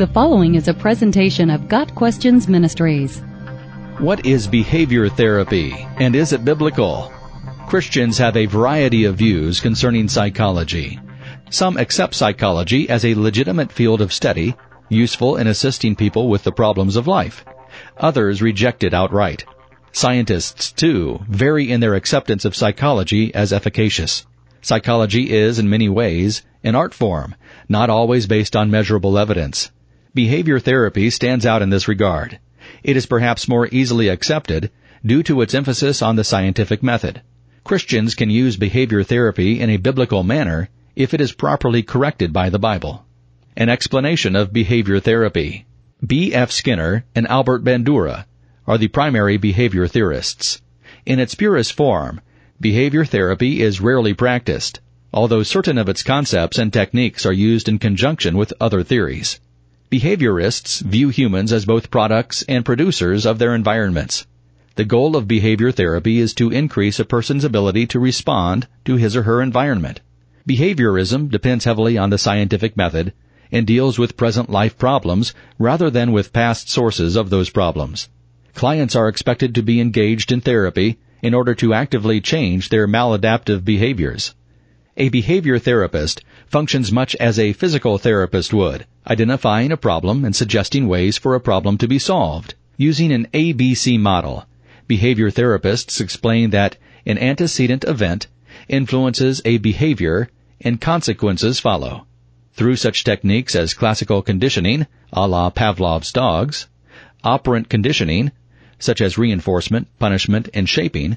The following is a presentation of Got Questions Ministries. What is behavior therapy and is it biblical? Christians have a variety of views concerning psychology. Some accept psychology as a legitimate field of study, useful in assisting people with the problems of life. Others reject it outright. Scientists, too, vary in their acceptance of psychology as efficacious. Psychology is, in many ways, an art form, not always based on measurable evidence. Behavior therapy stands out in this regard. It is perhaps more easily accepted due to its emphasis on the scientific method. Christians can use behavior therapy in a biblical manner if it is properly corrected by the Bible. An explanation of behavior therapy. B. F. Skinner and Albert Bandura are the primary behavior theorists. In its purest form, behavior therapy is rarely practiced, although certain of its concepts and techniques are used in conjunction with other theories. Behaviorists view humans as both products and producers of their environments. The goal of behavior therapy is to increase a person's ability to respond to his or her environment. Behaviorism depends heavily on the scientific method and deals with present life problems rather than with past sources of those problems. Clients are expected to be engaged in therapy in order to actively change their maladaptive behaviors. A behavior therapist functions much as a physical therapist would, identifying a problem and suggesting ways for a problem to be solved. Using an ABC model, Behavior therapists explain that an antecedent event influences a behavior and consequences follow. Through such techniques as classical conditioning, a la Pavlov's dogs, operant conditioning, such as reinforcement, punishment, and shaping,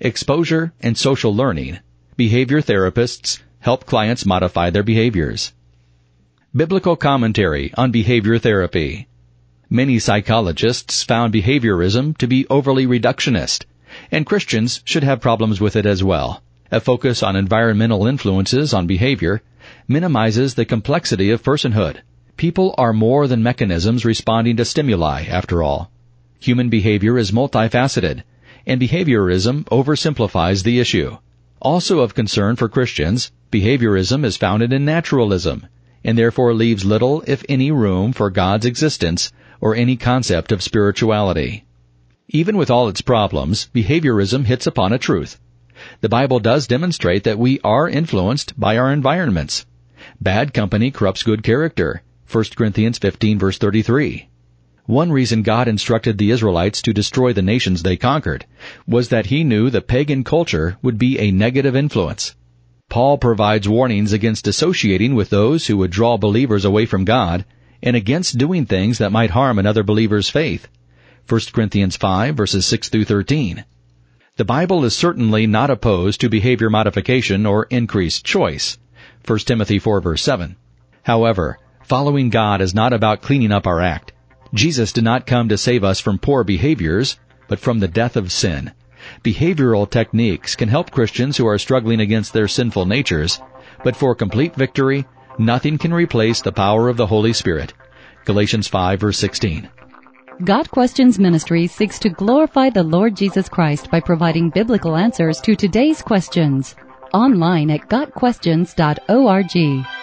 exposure, and social learning, behavior therapists help clients modify their behaviors. Biblical commentary on behavior therapy. Many psychologists found behaviorism to be overly reductionist, and Christians should have problems with it as well. A focus on environmental influences on behavior minimizes the complexity of personhood. People are more than mechanisms responding to stimuli, after all. Human behavior is multifaceted, and behaviorism oversimplifies the issue. Also of concern for Christians, behaviorism is founded in naturalism, and therefore leaves little, if any, room for God's existence or any concept of spirituality. Even with all its problems, behaviorism hits upon a truth. The Bible does demonstrate that we are influenced by our environments. Bad company corrupts good character. 1 Corinthians 15 verse 33. One reason God instructed the Israelites to destroy the nations they conquered was that he knew the pagan culture would be a negative influence. Paul provides warnings against associating with those who would draw believers away from God and against doing things that might harm another believer's faith. 1 Corinthians 5 verses 6 through 13. The Bible is certainly not opposed to behavior modification or increased choice. 1 Timothy 4 verse 7. However, following God is not about cleaning up our act. Jesus did not come to save us from poor behaviors, but from the death of sin. Behavioral techniques can help Christians who are struggling against their sinful natures, but for complete victory, Nothing can replace the power of the Holy Spirit. Galatians 5 verse 16. Got Questions Ministry seeks to glorify the Lord Jesus Christ by providing biblical answers to today's questions. Online at GotQuestions.org.